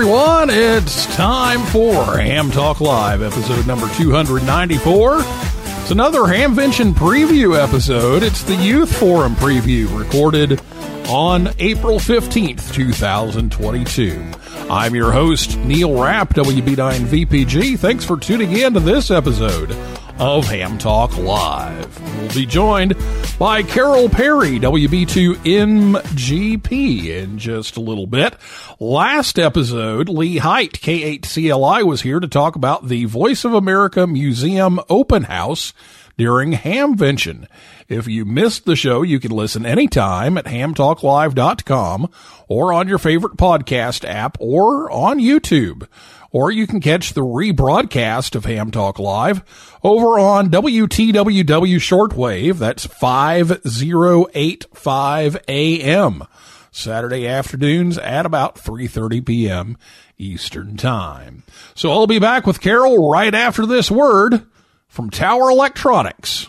everyone, it's time for Ham Talk Live, episode number 294. It's another Hamvention preview episode. It's the Youth Forum preview recorded on April 15th, 2022. I'm your host, Neil Rapp, WB9 VPG. Thanks for tuning in to this episode of Ham Talk Live. We'll be joined by Carol Perry, WB2MGP, in just a little bit. Last episode, Lee Height, K8CLI, was here to talk about the Voice of America Museum Open House during Hamvention. If you missed the show, you can listen anytime at hamtalklive.com or on your favorite podcast app or on YouTube. Or you can catch the rebroadcast of Ham Talk Live over on WTWW Shortwave. That's 5085 AM. Saturday afternoons at about 3:30 p.m. Eastern Time. So I'll be back with Carol right after this word from Tower Electronics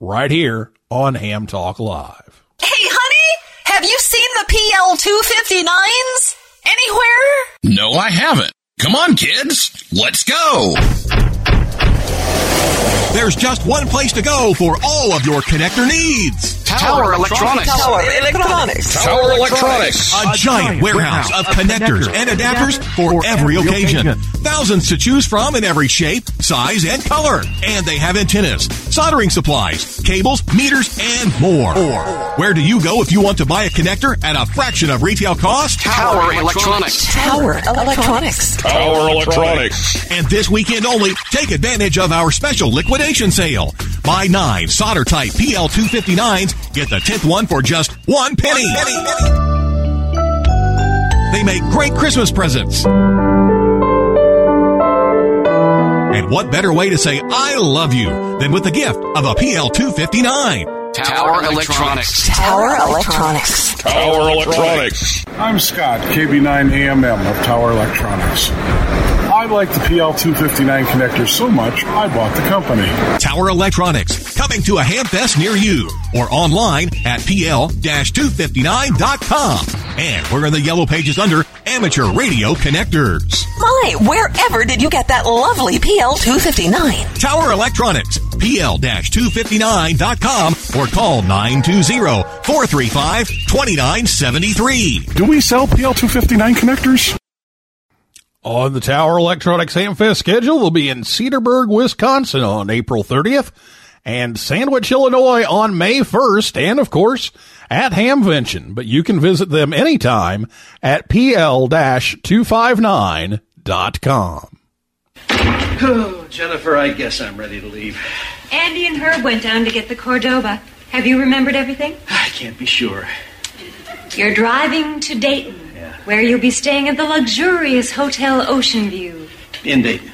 right here on Ham Talk Live. Hey, honey, have you seen the PL259s anywhere? No, I haven't. Come on, kids. Let's go. There's just one place to go for all of your connector needs. Tower Electronics. Tower Electronics. Tower Electronics. A giant warehouse of connectors and adapters for every occasion. Thousands to choose from in every shape, size, and color. And they have antennas, soldering supplies, cables, meters, and more. Where do you go if you want to buy a connector at a fraction of retail cost? Tower Electronics. Tower Electronics. Tower Electronics. And this weekend only, take advantage of our special liquidation sale. Buy nine solder type PL259s, get the 10th one for just one penny. They make great Christmas presents. And what better way to say I love you than with the gift of a PL259? Tower Electronics. Tower Electronics. Tower Electronics. I'm Scott, KB9AMM of Tower Electronics. I like the PL259 connector so much, I bought the company. Tower Electronics, coming to a Hamfest near you or online at pl-259.com. And we're in the yellow pages under Amateur Radio Connectors. My, wherever did you get that lovely PL259? Tower Electronics, pl-259.com or call 920-435-2973. Do we sell PL259 connectors? On the Tower Electronics Hamfest schedule, they'll be in Cedarburg, Wisconsin on April 30th and Sandwich, Illinois on May 1st, and of course at Hamvention. But you can visit them anytime at pl-259.com. Oh, Jennifer, I guess I'm ready to leave. Andy and Herb went down to get the Cordoba. Have you remembered everything? I can't be sure. You're driving to Dayton, Yeah. where you'll be staying at the luxurious Hotel Ocean View. In Dayton.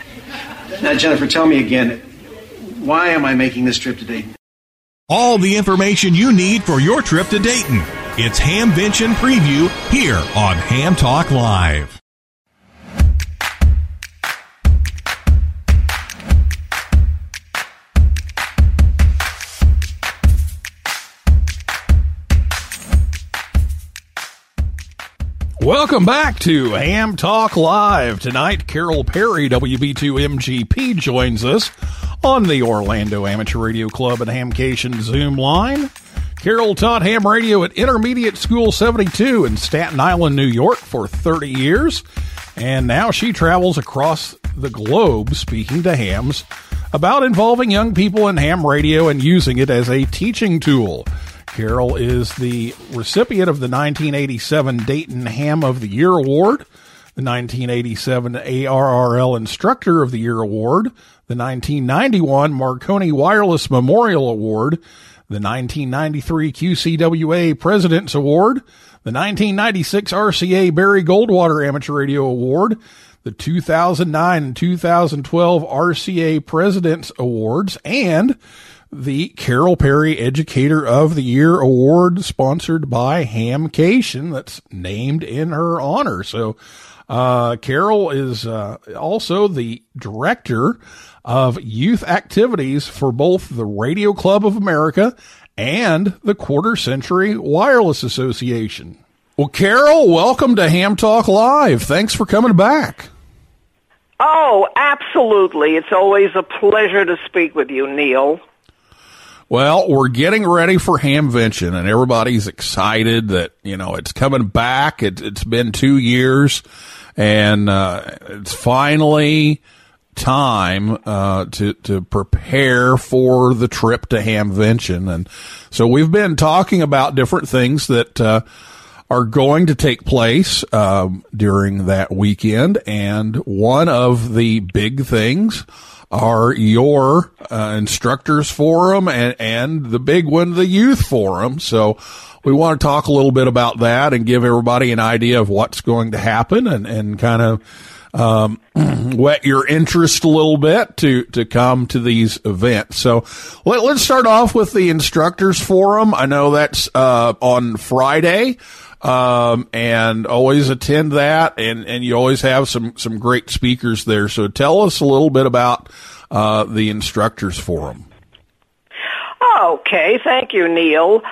Now, Jennifer, tell me again, why am I making this trip to Dayton? All the information you need for your trip to Dayton. It's Hamvention Preview here on Ham Talk Live. Welcome back to Ham Talk Live. Tonight, Carol Perry, WB2MGP, joins us on the Orlando Amateur Radio Club and Hamcation Zoom line. Carol taught ham radio at Intermediate School 72 in Staten Island, New York for 30 years, and now she travels across the globe speaking to hams about involving young people in ham radio and using it as a teaching tool. Carol is the recipient of the 1987 Dayton Ham of the Year Award, the 1987 ARRL Instructor of the Year Award, the 1991 Marconi Wireless Memorial Award, the 1993 QCWA President's Award, the 1996 RCA Barry Goldwater Amateur Radio Award, the 2009 and 2012 RCA President's Awards, and the Carol Perry Educator of the Year Award sponsored by Hamcation that's named in her honor. So, uh, Carol is uh, also the director of youth activities for both the Radio Club of America and the Quarter Century Wireless Association. Well, Carol, welcome to Ham Talk Live. Thanks for coming back. Oh, absolutely. It's always a pleasure to speak with you, Neil. Well, we're getting ready for Hamvention, and everybody's excited that you know it's coming back. It, it's been two years, and uh, it's finally time uh, to to prepare for the trip to Hamvention, and so we've been talking about different things that. Uh, are going to take place um, during that weekend, and one of the big things are your uh, instructors forum and, and the big one, the youth forum. So we want to talk a little bit about that and give everybody an idea of what's going to happen and, and kind of um, whet your interest a little bit to to come to these events. So let, us start off with the instructors forum. I know that's uh, on Friday. Um, and always attend that, and, and you always have some, some great speakers there. So tell us a little bit about uh, the instructors forum. Okay, thank you, Neil.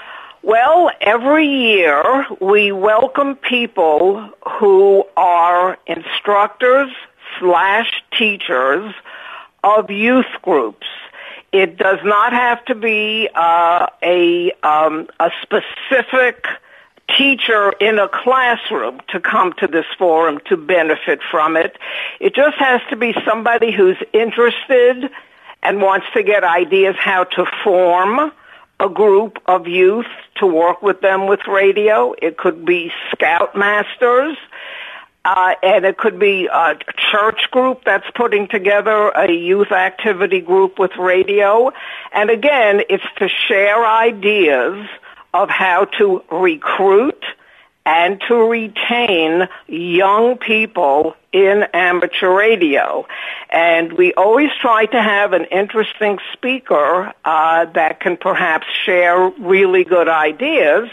Well, every year we welcome people who are instructors slash teachers of youth groups. It does not have to be uh, a um, a specific teacher in a classroom to come to this forum to benefit from it. It just has to be somebody who's interested and wants to get ideas how to form a group of youth to work with them with radio. It could be scoutmasters. Uh, and it could be a church group that's putting together a youth activity group with radio. And again, it's to share ideas of how to recruit and to retain young people in amateur radio. And we always try to have an interesting speaker uh, that can perhaps share really good ideas.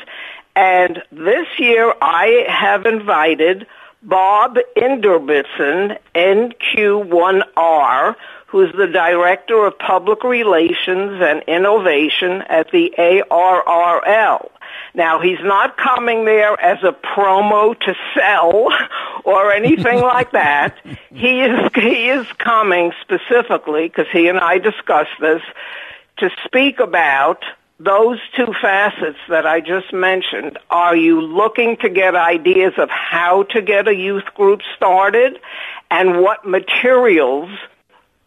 And this year I have invited Bob Inderbitzen, NQ1R, who's the Director of Public Relations and Innovation at the ARRL. Now, he's not coming there as a promo to sell or anything like that. He is, he is coming specifically, because he and I discussed this, to speak about those two facets that I just mentioned. Are you looking to get ideas of how to get a youth group started and what materials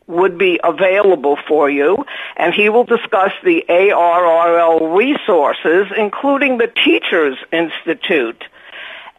would be available for you, and he will discuss the ARRL resources, including the Teachers Institute,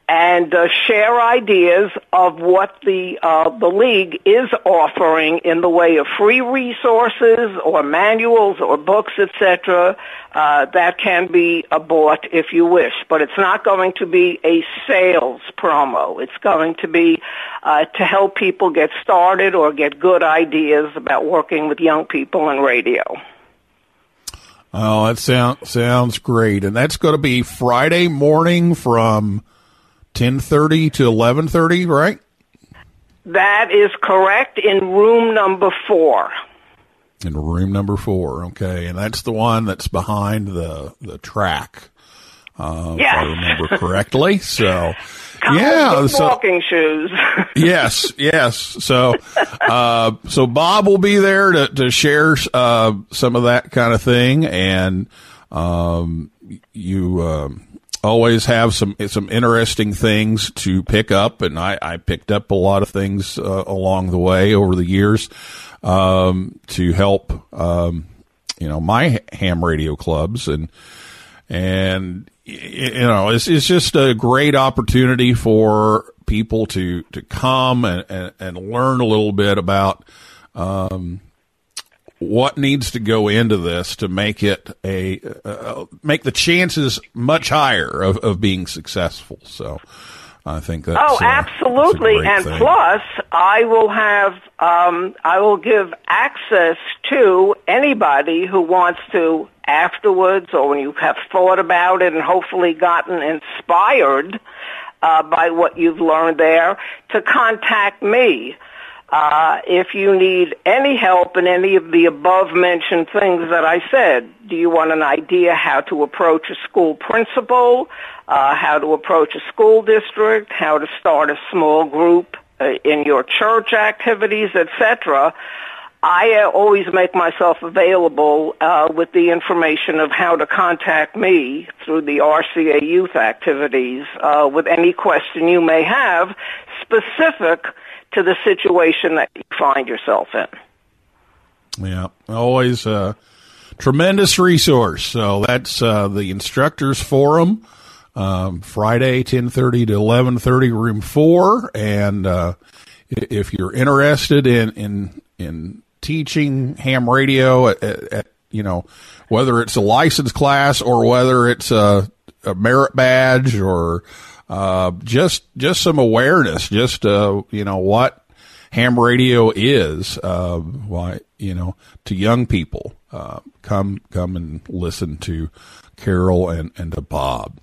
and uh, share ideas of what the uh, the league is offering in the way of free resources or manuals or books, etc. Uh, that can be uh, bought if you wish, but it's not going to be a sales promo. It's going to be uh, to help people get started or get good ideas about working with young people in radio. Oh, that sound, sounds great. And that's going to be Friday morning from 10:30 to 11:30, right? That is correct in room number 4. In room number 4. Okay. And that's the one that's behind the the track. Uh, Yes. if I remember correctly. So, Come yeah, so walking shoes. yes, yes. So, uh, so Bob will be there to, to share, uh, some of that kind of thing. And, um, you um, always have some some interesting things to pick up, and I, I picked up a lot of things uh, along the way over the years um, to help um, you know my ham radio clubs and and you know it's it's just a great opportunity for people to to come and and, and learn a little bit about um, what needs to go into this to make it a uh, make the chances much higher of, of being successful. So I think that's oh, uh, that's absolutely. And thing. plus, I will have, um, I will give access to anybody who wants to afterwards or when you have thought about it and hopefully gotten inspired uh, by what you've learned there to contact me. Uh, if you need any help in any of the above mentioned things that I said, do you want an idea how to approach a school principal, uh, how to approach a school district, how to start a small group uh, in your church activities, etc. I always make myself available uh, with the information of how to contact me through the RCA youth activities uh, with any question you may have specific to the situation that you find yourself in. Yeah, always a tremendous resource. So that's uh, the instructors forum, um, Friday, ten thirty to eleven thirty, room four. And uh, if you're interested in in in teaching ham radio at, at, you know whether it's a license class or whether it's a, a merit badge or uh, just just some awareness, just uh, you know what ham radio is. Uh, why you know to young people, uh, come come and listen to Carol and and to Bob.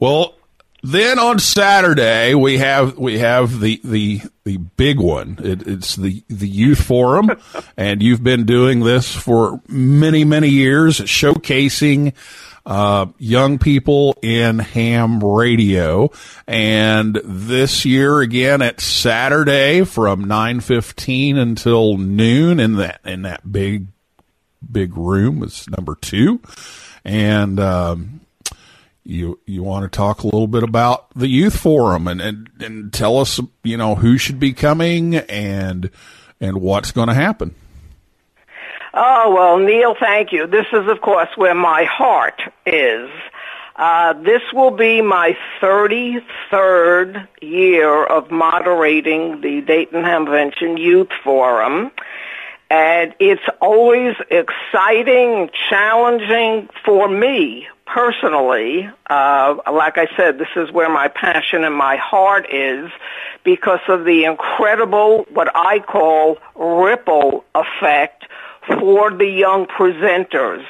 Well, then on Saturday we have we have the the the big one. It, it's the the youth forum, and you've been doing this for many many years, showcasing uh, young people in ham radio. And this year again at Saturday from nine fifteen until noon in that in that big big room is number two, and. Um, you you want to talk a little bit about the youth forum and, and, and tell us you know who should be coming and and what's going to happen. Oh, well, Neil, thank you. This is, of course, where my heart is. Uh, this will be my 33rd year of moderating the Dayton Hamvention Youth Forum. And it's always exciting, challenging for me personally. Uh, like I said, this is where my passion and my heart is because of the incredible, what I call ripple effect for the young presenters.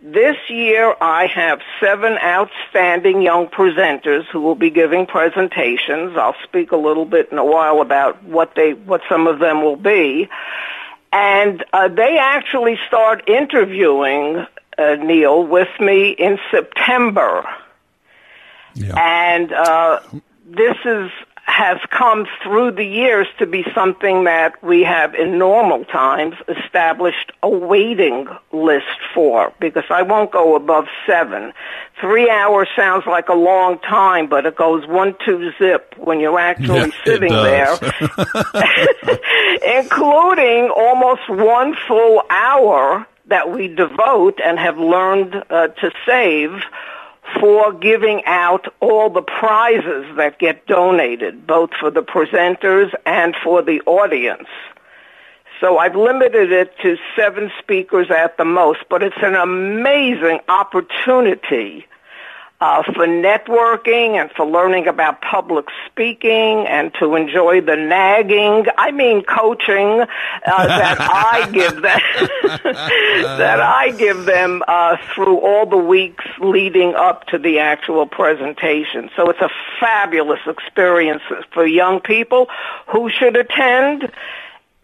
This year I have seven outstanding young presenters who will be giving presentations. I'll speak a little bit in a while about what they, what some of them will be. And uh, they actually start interviewing uh, Neil with me in September. And uh, this is has come through the years to be something that we have in normal times established a waiting list for because I won't go above seven. Three hours sounds like a long time, but it goes one two zip when you're actually Yeah, sitting there including almost one full hour that we devote and have learned uh, to save for giving out all the prizes that get donated, both for the presenters and for the audience. So I've limited it to seven speakers at the most, but it's an amazing opportunity uh, for networking and for learning about public speaking and to enjoy the nagging, I mean coaching, uh, that I give them, that I give them, uh, through all the weeks leading up to the actual presentation. So it's a fabulous experience for young people who should attend.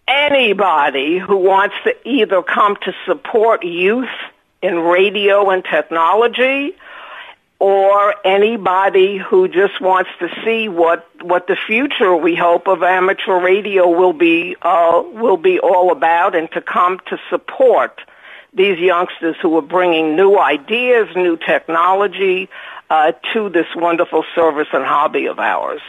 Anybody who wants to either come to support youth in radio and technology, or anybody who just wants to see what what the future we hope of amateur radio will be uh, will be all about, and to come to support these youngsters who are bringing new ideas, new technology uh, to this wonderful service and hobby of ours.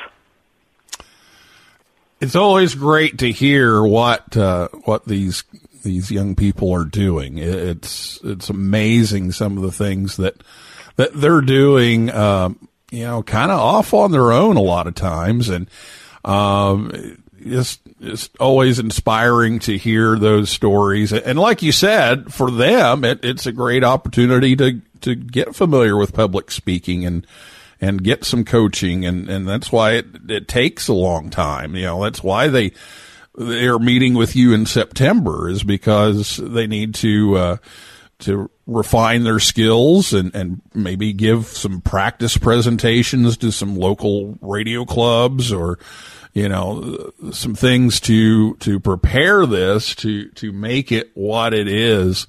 It's always great to hear what uh, what these these young people are doing. It's it's amazing some of the things that that they're doing. Um, you know, kind of off on their own a lot of times, and um, it's it's always inspiring to hear those stories. And like you said, for them, it, it's a great opportunity to to get familiar with public speaking and and get some coaching and, and that's why it, it takes a long time. You know, that's why they, they're meeting with you in September is because they need to, uh, to refine their skills and, and maybe give some practice presentations to some local radio clubs or, you know, some things to, to prepare this to, to make it what it is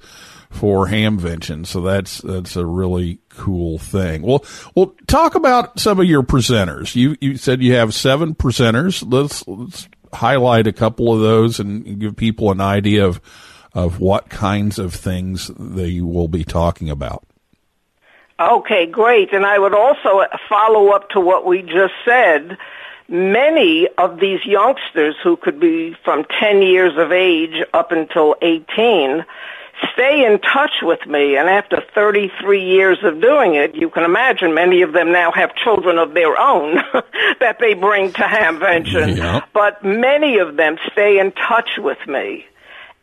for Hamvention. So that's, that's a really cool thing. Well, well, talk about some of your presenters. You, you said you have seven presenters. Let's, let's highlight a couple of those and give people an idea of, of what kinds of things they will be talking about. Okay, great. And I would also follow up to what we just said. Many of these youngsters who could be from 10 years of age up until 18 stay in touch with me. And after 33 years of doing it, you can imagine many of them now have children of their own that they bring to Hamvention. Yeah. But many of them stay in touch with me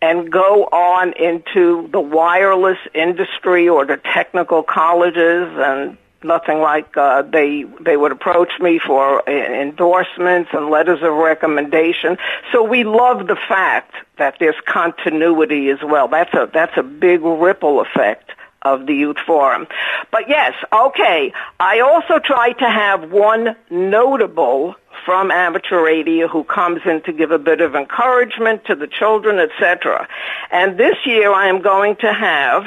and go on into the wireless industry or the technical colleges and nothing like uh, they they would approach me for endorsements and letters of recommendation. So we love the fact that there's continuity as well. That's a that's a big ripple effect of the youth forum. But yes, okay. I also try to have one notable from amateur radio who comes in to give a bit of encouragement to the children, etc. And this year I am going to have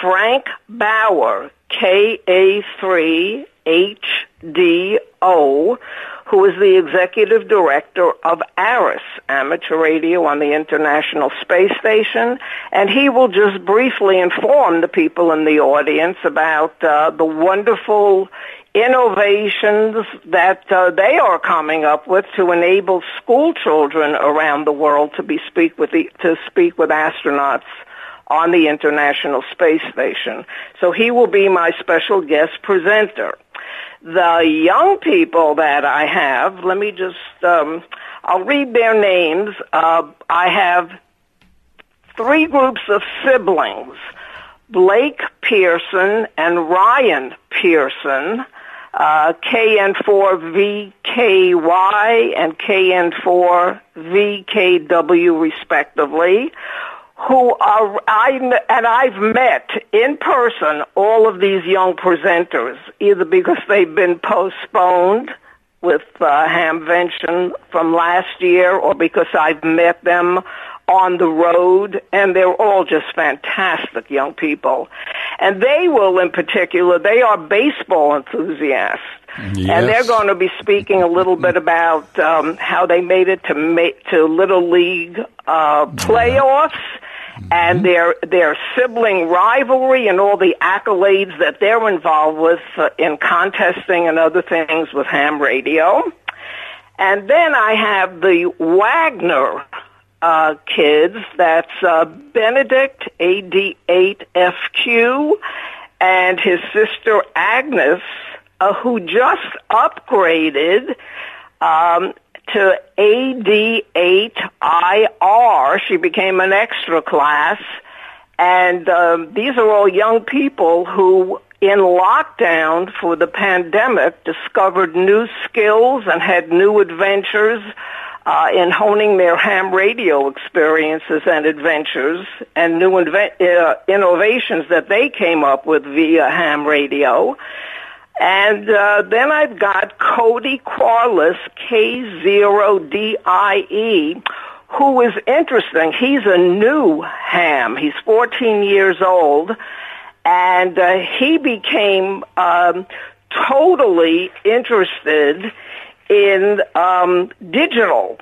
Frank Bauer, KA3HDO, who is the executive director of ARISS, Amateur Radio on the International Space Station, and he will just briefly inform the people in the audience about uh, the wonderful innovations that uh, they are coming up with to enable school children around the world to be speak with the, to speak with astronauts on the International Space Station. So he will be my special guest presenter. The young people that I have, let me just, um, I'll read their names. Uh, I have three groups of siblings, Blake Pearson and Ryan Pearson, uh, KN4VKY and KN4VKW respectively, who are, I, and I've met in person all of these young presenters, either because they've been postponed with uh, Hamvention from last year or because I've met them on the road, and they're all just fantastic young people. And they will, in particular, they are baseball enthusiasts. And they're going to be speaking a little bit about um, how they made it to ma- to little league uh, playoffs and their their sibling rivalry and all the accolades that they're involved with uh, in contesting and other things with ham radio. And then I have the Wagner uh, kids. That's uh, Benedict AD8FQ and his sister Agnes, uh, who just upgraded um, to AD8IR. She became an extra class. And um, these are all young people who, in lockdown for the pandemic, discovered new skills and had new adventures uh, in honing their ham radio experiences and adventures and new inve- uh, innovations that they came up with via ham radio. And uh, then I've got Cody Corliss, K0DIE, who is interesting. He's a new ham. He's 14 years old, and uh, he became um, totally interested in um, digital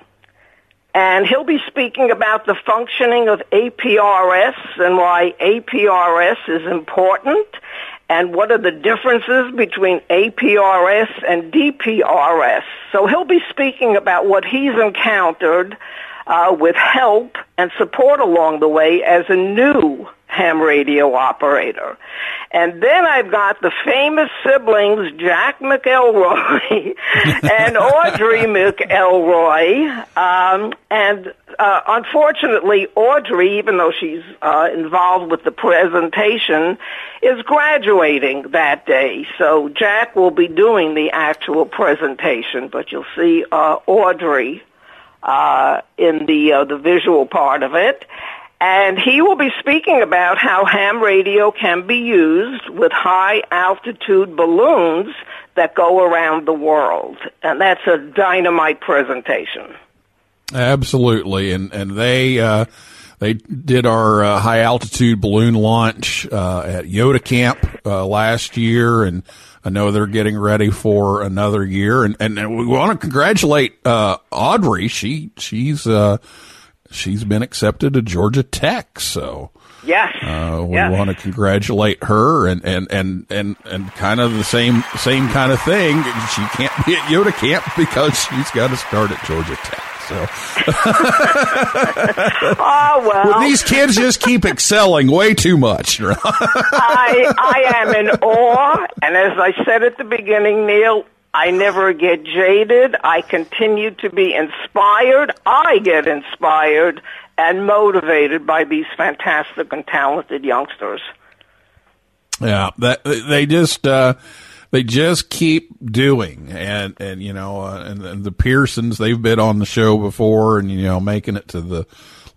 And he'll be speaking about the functioning of APRS and why APRS is important and what are the differences between APRS and DPRS. So he'll be speaking about what he's encountered uh, with help and support along the way as a new ham radio operator. And then I've got the famous siblings Jack McElroy and Audrey McElroy. Um, and uh, unfortunately, Audrey, even though she's uh, involved with the presentation, is graduating that day. So Jack will be doing the actual presentation, but you'll see uh, Audrey uh, in the uh, the visual part of it. And he will be speaking about how ham radio can be used with high altitude balloons that go around the world. And that's a dynamite presentation. Absolutely, and and they uh, they did our uh, high altitude balloon launch uh, at YOTA Camp uh, last year, and I know they're getting ready for another year. And and, and we want to congratulate uh, Audrey. She she's uh, she's been accepted to Georgia Tech, so. Yes. Uh, we yes. want to congratulate her and, and, and, and, and kind of the same, same kind of thing. She can't be at YOTA camp because she's got to start at Georgia Tech. So oh well. Well, these kids just keep excelling way too much. I I am in awe, and as I said at the beginning, Neil, I never get jaded. I continue to be inspired. I get inspired and motivated by these fantastic and talented youngsters. Yeah, that they just uh, they just keep doing, and and you know, uh, and, and the Pearsons they've been on the show before, and you know, making it to the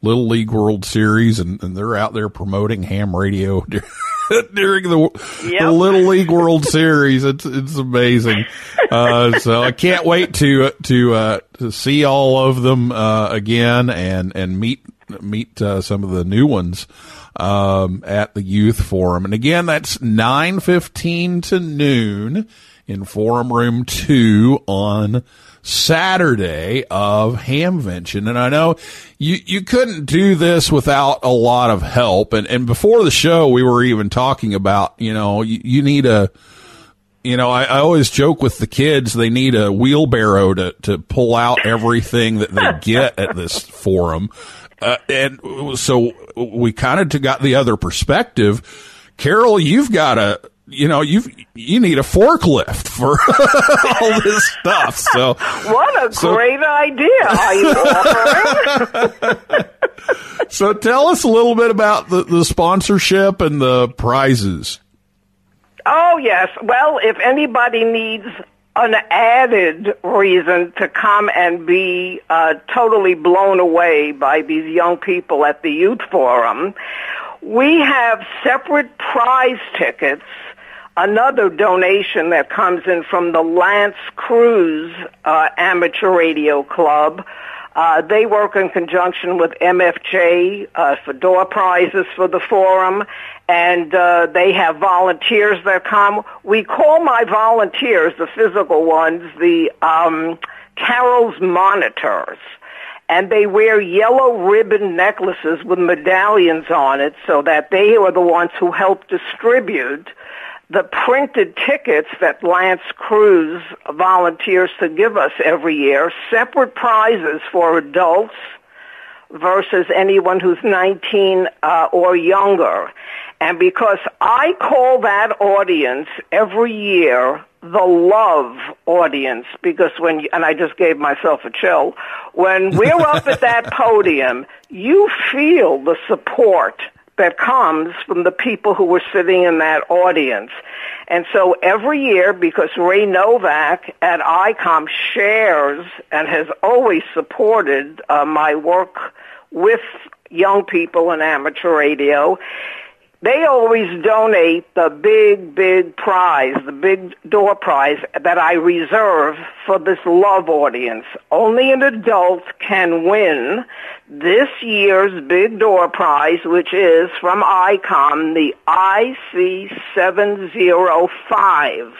Little League World Series, and, and they're out there promoting ham radio during the, Yep. the Little League World Series. It's it's amazing. Uh, so I can't wait to to uh, to see all of them uh, again and and meet meet uh, some of the new ones um, at the youth forum. And again, that's nine fifteen to noon in Forum Room Two on Saturday of Hamvention. And I know you, you couldn't do this without a lot of help. And, and before the show, we were even talking about, you know, you, you need a, you know, I, I always joke with the kids, they need a wheelbarrow to, to pull out everything that they get at this forum. Uh, and so we kind of got the other perspective. Carol, you've got a, you know, you've, you need a forklift for all this stuff. So What a So- great idea! You? So tell us a little bit about the, the sponsorship and the prizes. Oh, yes. Well, if anybody needs an added reason to come and be uh, totally blown away by these young people at the Youth Forum, we have separate prize tickets. Another donation that comes in from the Lance Cruz uh, Amateur Radio Club. Uh, they work in conjunction with MFJ uh, for door prizes for the forum, and uh, they have volunteers that come. We call my volunteers, the physical ones, the um, Carol's monitors. And they wear yellow ribbon necklaces with medallions on it so that they are the ones who help distribute the printed tickets that Lance Cruz volunteers to give us every year, separate prizes for adults versus anyone who's 19 uh, or younger. And because I call that audience every year the love audience, because when, you, and I just gave myself a chill, when we're up at that podium, you feel the support that comes from the people who were sitting in that audience. And so every year, because Ray Novak at ICOM shares and has always supported uh, my work with young people in amateur radio, they always donate the big, big prize, the big door prize that I reserve for this love audience. Only an adult can win this year's big door prize, which is from ICOM, the IC705.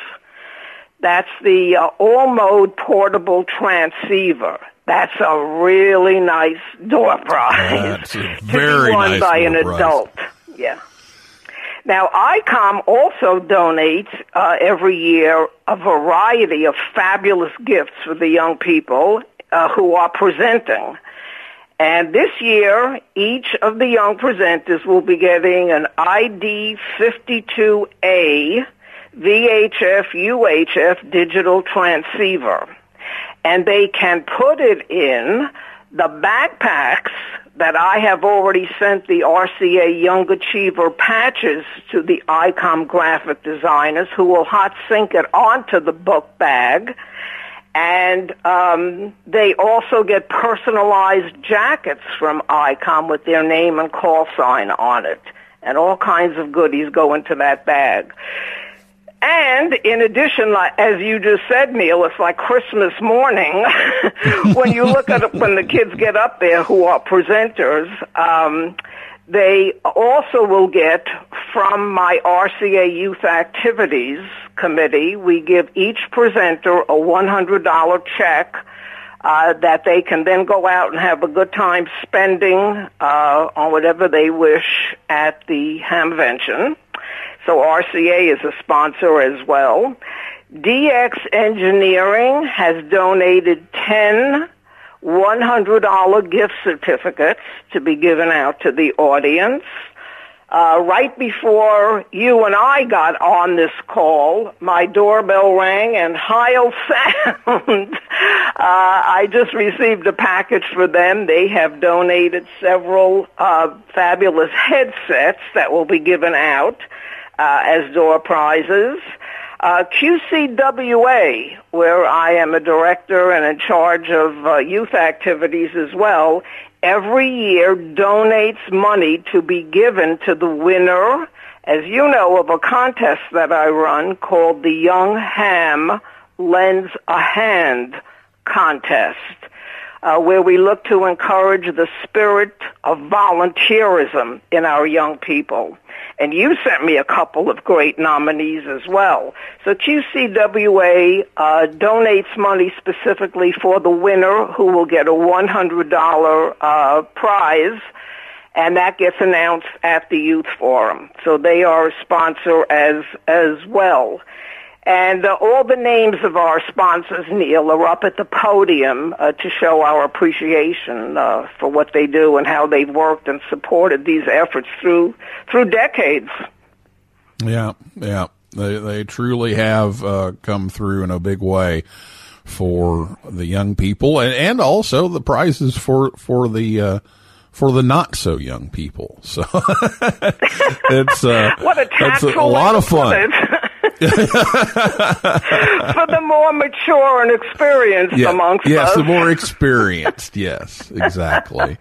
That's the uh, all-mode portable transceiver. That's a really nice door prize That's a to very be won nice by an prize. adult. Yeah. Now, ICOM also donates uh, every year a variety of fabulous gifts for the young people uh, who are presenting. And this year, each of the young presenters will be getting an ID 52A VHF UHF digital transceiver. And they can put it in the backpacks that I have already sent the RCA Young Achiever patches to the ICOM graphic designers who will hot sync it onto the book bag. And um, they also get personalized jackets from ICOM with their name and call sign on it. And all kinds of goodies go into that bag. And in addition, like, as you just said, Neil, it's like Christmas morning when you look at it, when the kids get up there who are presenters. Um, they also will get from my RCA Youth Activities Committee, we give each presenter a $100 check uh, that they can then go out and have a good time spending uh, on whatever they wish at the Hamvention. So RCA is a sponsor as well. DX Engineering has donated 10 $100 gift certificates to be given out to the audience. Uh, right before you and I got on this call, my doorbell rang and Heil Sound. uh, I just received a package for them. They have donated several uh, fabulous headsets that will be given out uh, as door prizes. Uh, QCWA, where I am a director and in charge of uh, youth activities as well, every year donates money to be given to the winner, as you know, of a contest that I run called the Young Ham Lends a Hand contest, uh, where we look to encourage the spirit of volunteerism in our young people. And you sent me a couple of great nominees as well. So QCWA uh, donates money specifically for the winner who will get a $100 uh, prize and that gets announced at the youth forum. So they are a sponsor as as well. And uh, all the names of our sponsors, Neil, are up at the podium uh, to show our appreciation uh, for what they do and how they've worked and supported these efforts through through decades. Yeah, yeah, they they truly have uh, come through in a big way for the young people, and and also the prizes for for the. Uh, for the not so young people, so it's uh, What a that's a, a lot of fun. for the more mature and experienced Yeah, amongst yes, us. Yes, the more experienced. yes, exactly.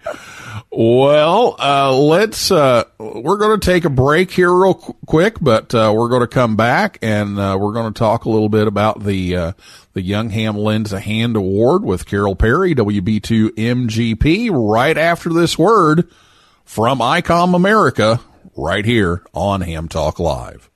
Well, uh, let's. Uh, we're going to take a break here real qu- quick, but uh, we're going to come back and uh, we're going to talk a little bit about the uh, the Young Ham Lends a Hand Award with Carol Perry, WB2 MGP. Right after this word from ICOM America, right here on Ham Talk Live.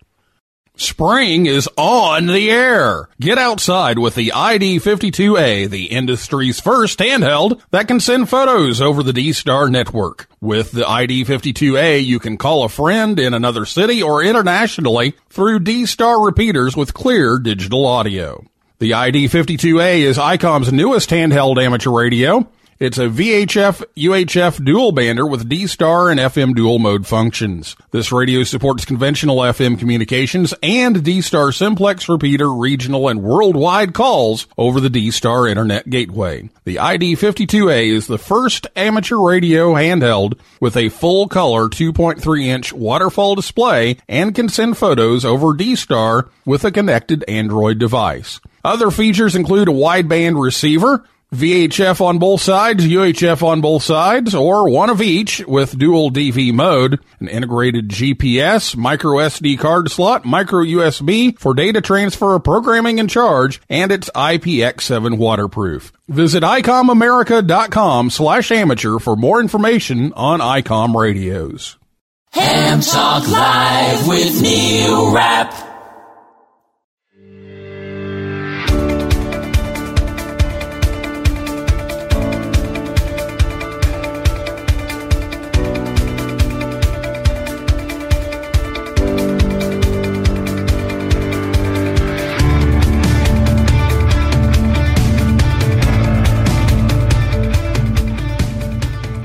Spring is on the air. Get outside with the ID52A, the industry's first handheld that can send photos over the D-Star network. With the ID52A, you can call a friend in another city or internationally through D-Star repeaters with clear digital audio. The ID52A is ICOM's newest handheld amateur radio. It's a VHF UHF dual bander with D-Star and FM dual mode functions. This radio supports conventional FM communications and D-Star simplex repeater regional and worldwide calls over the D-Star internet gateway. The ID52A is the first amateur radio handheld with a full color 2.3 inch waterfall display and can send photos over D-Star with a connected Android device. Other features include a wideband receiver, VHF on both sides, UHF on both sides, or one of each with dual DV mode, an integrated GPS, micro SD card slot, micro USB for data transfer, programming and charge, and it's IPX7 waterproof. Visit ICOMAmerica.com slash amateur for more information on ICOM radios. Ham Talk Live with Neil Rapp.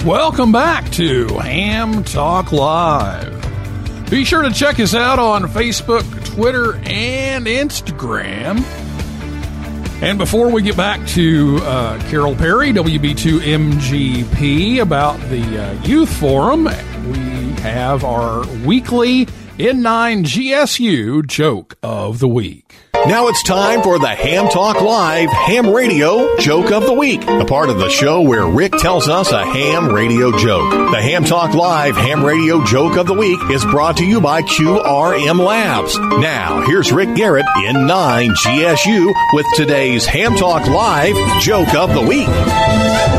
Welcome back to Ham Talk Live. Be sure to check us out on Facebook, Twitter, and Instagram. And before we get back to uh, Carol Perry, WB2MGP, about the uh, Youth Forum, we have our weekly N9 GSU joke of the week. Now it's time for the Ham Talk Live Ham Radio Joke of the Week, a part of the show where Rick tells us a ham radio joke. The Ham Talk Live Ham Radio Joke of the Week is brought to you by QRM Labs. Now, here's Rick Garrett N9 GSU with today's Ham Talk Live Joke of the Week.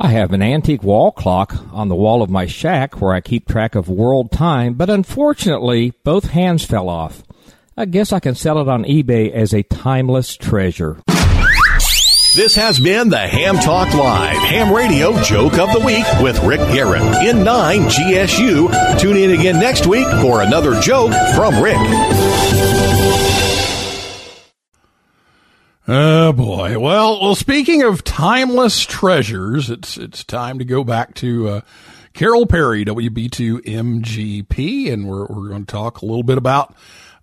I have an antique wall clock on the wall of my shack where I keep track of world time, but unfortunately, both hands fell off. I guess I can sell it on eBay as a timeless treasure. This has been the Ham Talk Live Ham Radio Joke of the Week with Rick Garrett N9 GSU. Tune in again next week for another joke from Rick. Oh boy. Well, well. Speaking of timeless treasures, it's it's time to go back to uh, Carol Perry, WB2MGP, and we're we're going to talk a little bit about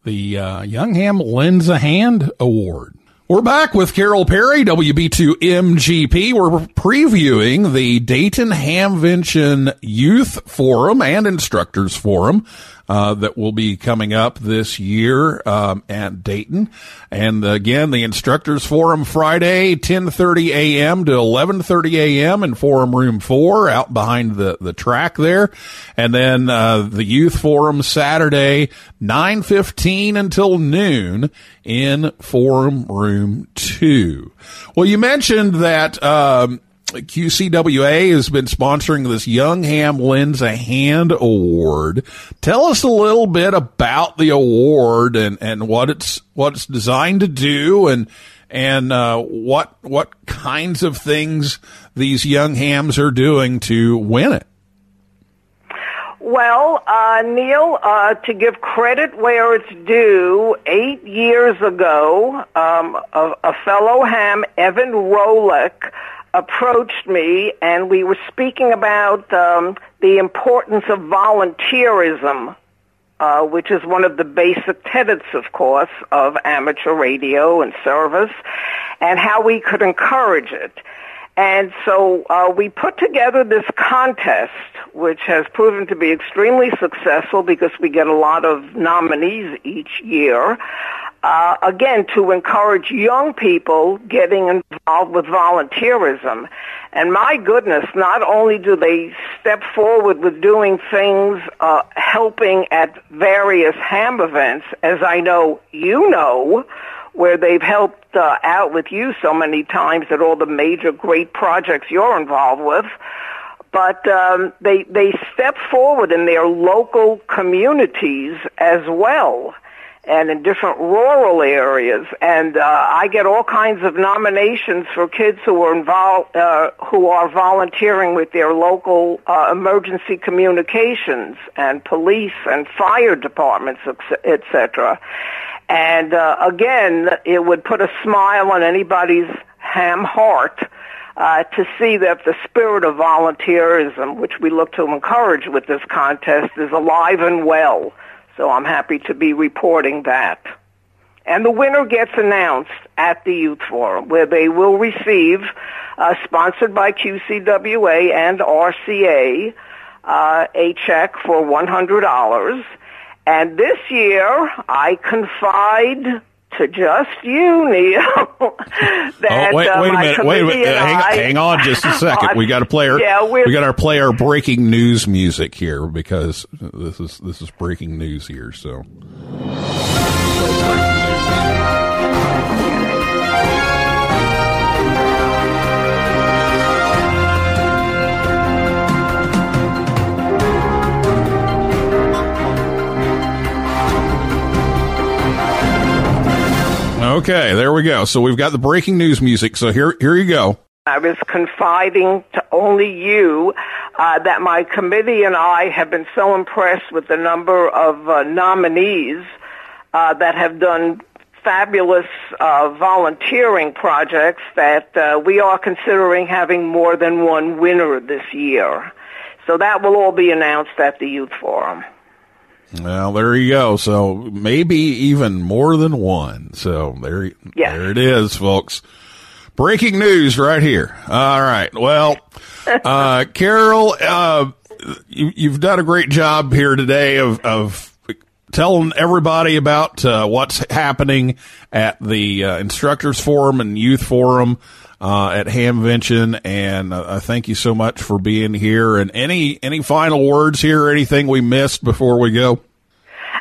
the uh, Young Ham Lends a Hand Award. We're back with Carol Perry, WB2MGP. We're previewing the Dayton Hamvention Youth Forum and Instructors Forum uh, that will be coming up this year um, at Dayton. And again, the Instructors Forum Friday, 10:30 a.m. to 11:30 a.m. in Forum Room Four, out behind the the track there. And then uh, the Youth Forum Saturday, 9:15 until noon in Forum Room Two. Well, you mentioned that. Um, QCWA has been sponsoring this Young Ham Lends a Hand Award. Tell us a little bit about the award and, and what it's what it's designed to do and and uh, what what kinds of things these young hams are doing to win it. Well, uh, Neil, uh, to give credit where it's due, eight years ago, um, a, a fellow ham, Evan Rolick, approached me and we were speaking about um, the importance of volunteerism, uh, which is one of the basic tenets, of course, of amateur radio and service, and how we could encourage it. And so uh, we put together this contest, which has proven to be extremely successful because we get a lot of nominees each year. Uh, again, to encourage young people getting involved with volunteerism. And my goodness, not only do they step forward with doing things, uh, helping at various ham events, as I know you know, where they've helped uh, out with you so many times at all the major great projects you're involved with. But um, they they step forward in their local communities as well and in different rural areas. And uh, I get all kinds of nominations for kids who are involved, uh, who are volunteering with their local uh, emergency communications and police and fire departments, etc. And uh, again, it would put a smile on anybody's ham heart. Uh, to see that the spirit of volunteerism, which we look to encourage with this contest, is alive and well. So I'm happy to be reporting that. And the winner gets announced at the Youth Forum, where they will receive, uh, sponsored by QCWA and RCA, uh, a check for $100. And this year, I confide to just you, Neil. that, oh, wait, uh, wait a minute. Wait a minute. and Hang, I- hang on just a second. We got to play our, Yeah, we got our play our breaking news music here because this is, this is breaking news here. So. Okay, there we go. So we've got the breaking news music. So here, here you go. I was confiding to only you uh, that my committee and I have been so impressed with the number of uh, nominees uh, that have done fabulous uh, volunteering projects that uh, we are considering having more than one winner this year. So that will all be announced at the Youth Forum. Well, there you go. So maybe even more than one. So there, there it is, folks. Breaking news right here. All right. Well, uh, Carol, uh, you, you've done a great job here today of, of telling everybody about uh, what's happening at the uh, instructors forum and youth forum uh, at Hamvention, and uh, thank you so much for being here. And any any final words here, anything we missed before we go?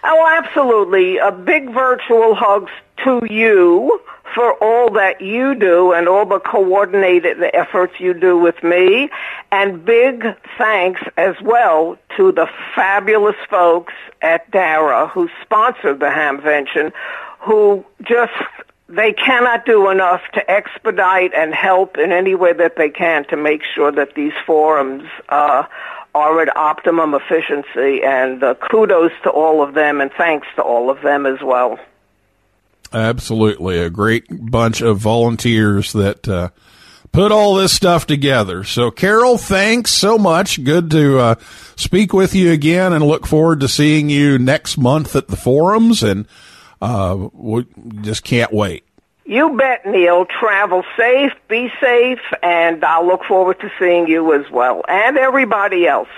Oh, absolutely. A big virtual hugs to you for all that you do and all the coordinated efforts you do with me. And big thanks as well to the fabulous folks at DARA who sponsored the Hamvention who just they cannot do enough to expedite and help in any way that they can to make sure that these forums uh, are at optimum efficiency. And uh, kudos to all of them, and thanks to all of them as well. Absolutely, a great bunch of volunteers that uh, put all this stuff together. So, Carol, thanks so much. Good to uh, speak with you again, and look forward to seeing you next month at the forums. And uh, we just can't wait. You bet, Neil. Travel safe, be safe, and I'll look forward to seeing you as well, and everybody else.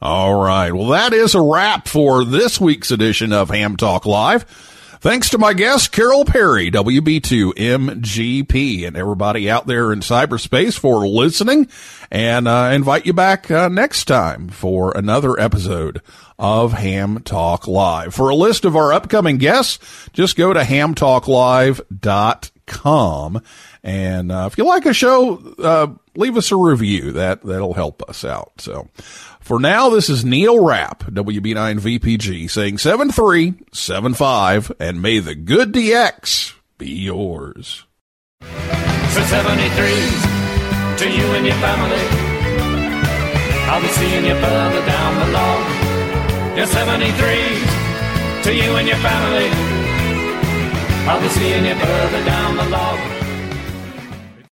All right. Well, that is a wrap for this week's edition of Ham Talk Live. Thanks to my guest, Carol Perry, WB2MGP, and everybody out there in cyberspace for listening. And uh, invite you back uh, next time for another episode of Ham Talk Live. For a list of our upcoming guests, just go to hamtalklive.com. And uh, if you like a show, uh, leave us a review. That that'll help us out. So, for now, this is Neil Rapp, WB9VPG, saying seven three seven five, and may the good DX be yours. For 73 to you and your family. I'll be seeing you further down the log. You're 73 to you and your family. I'll be seeing you further down the log.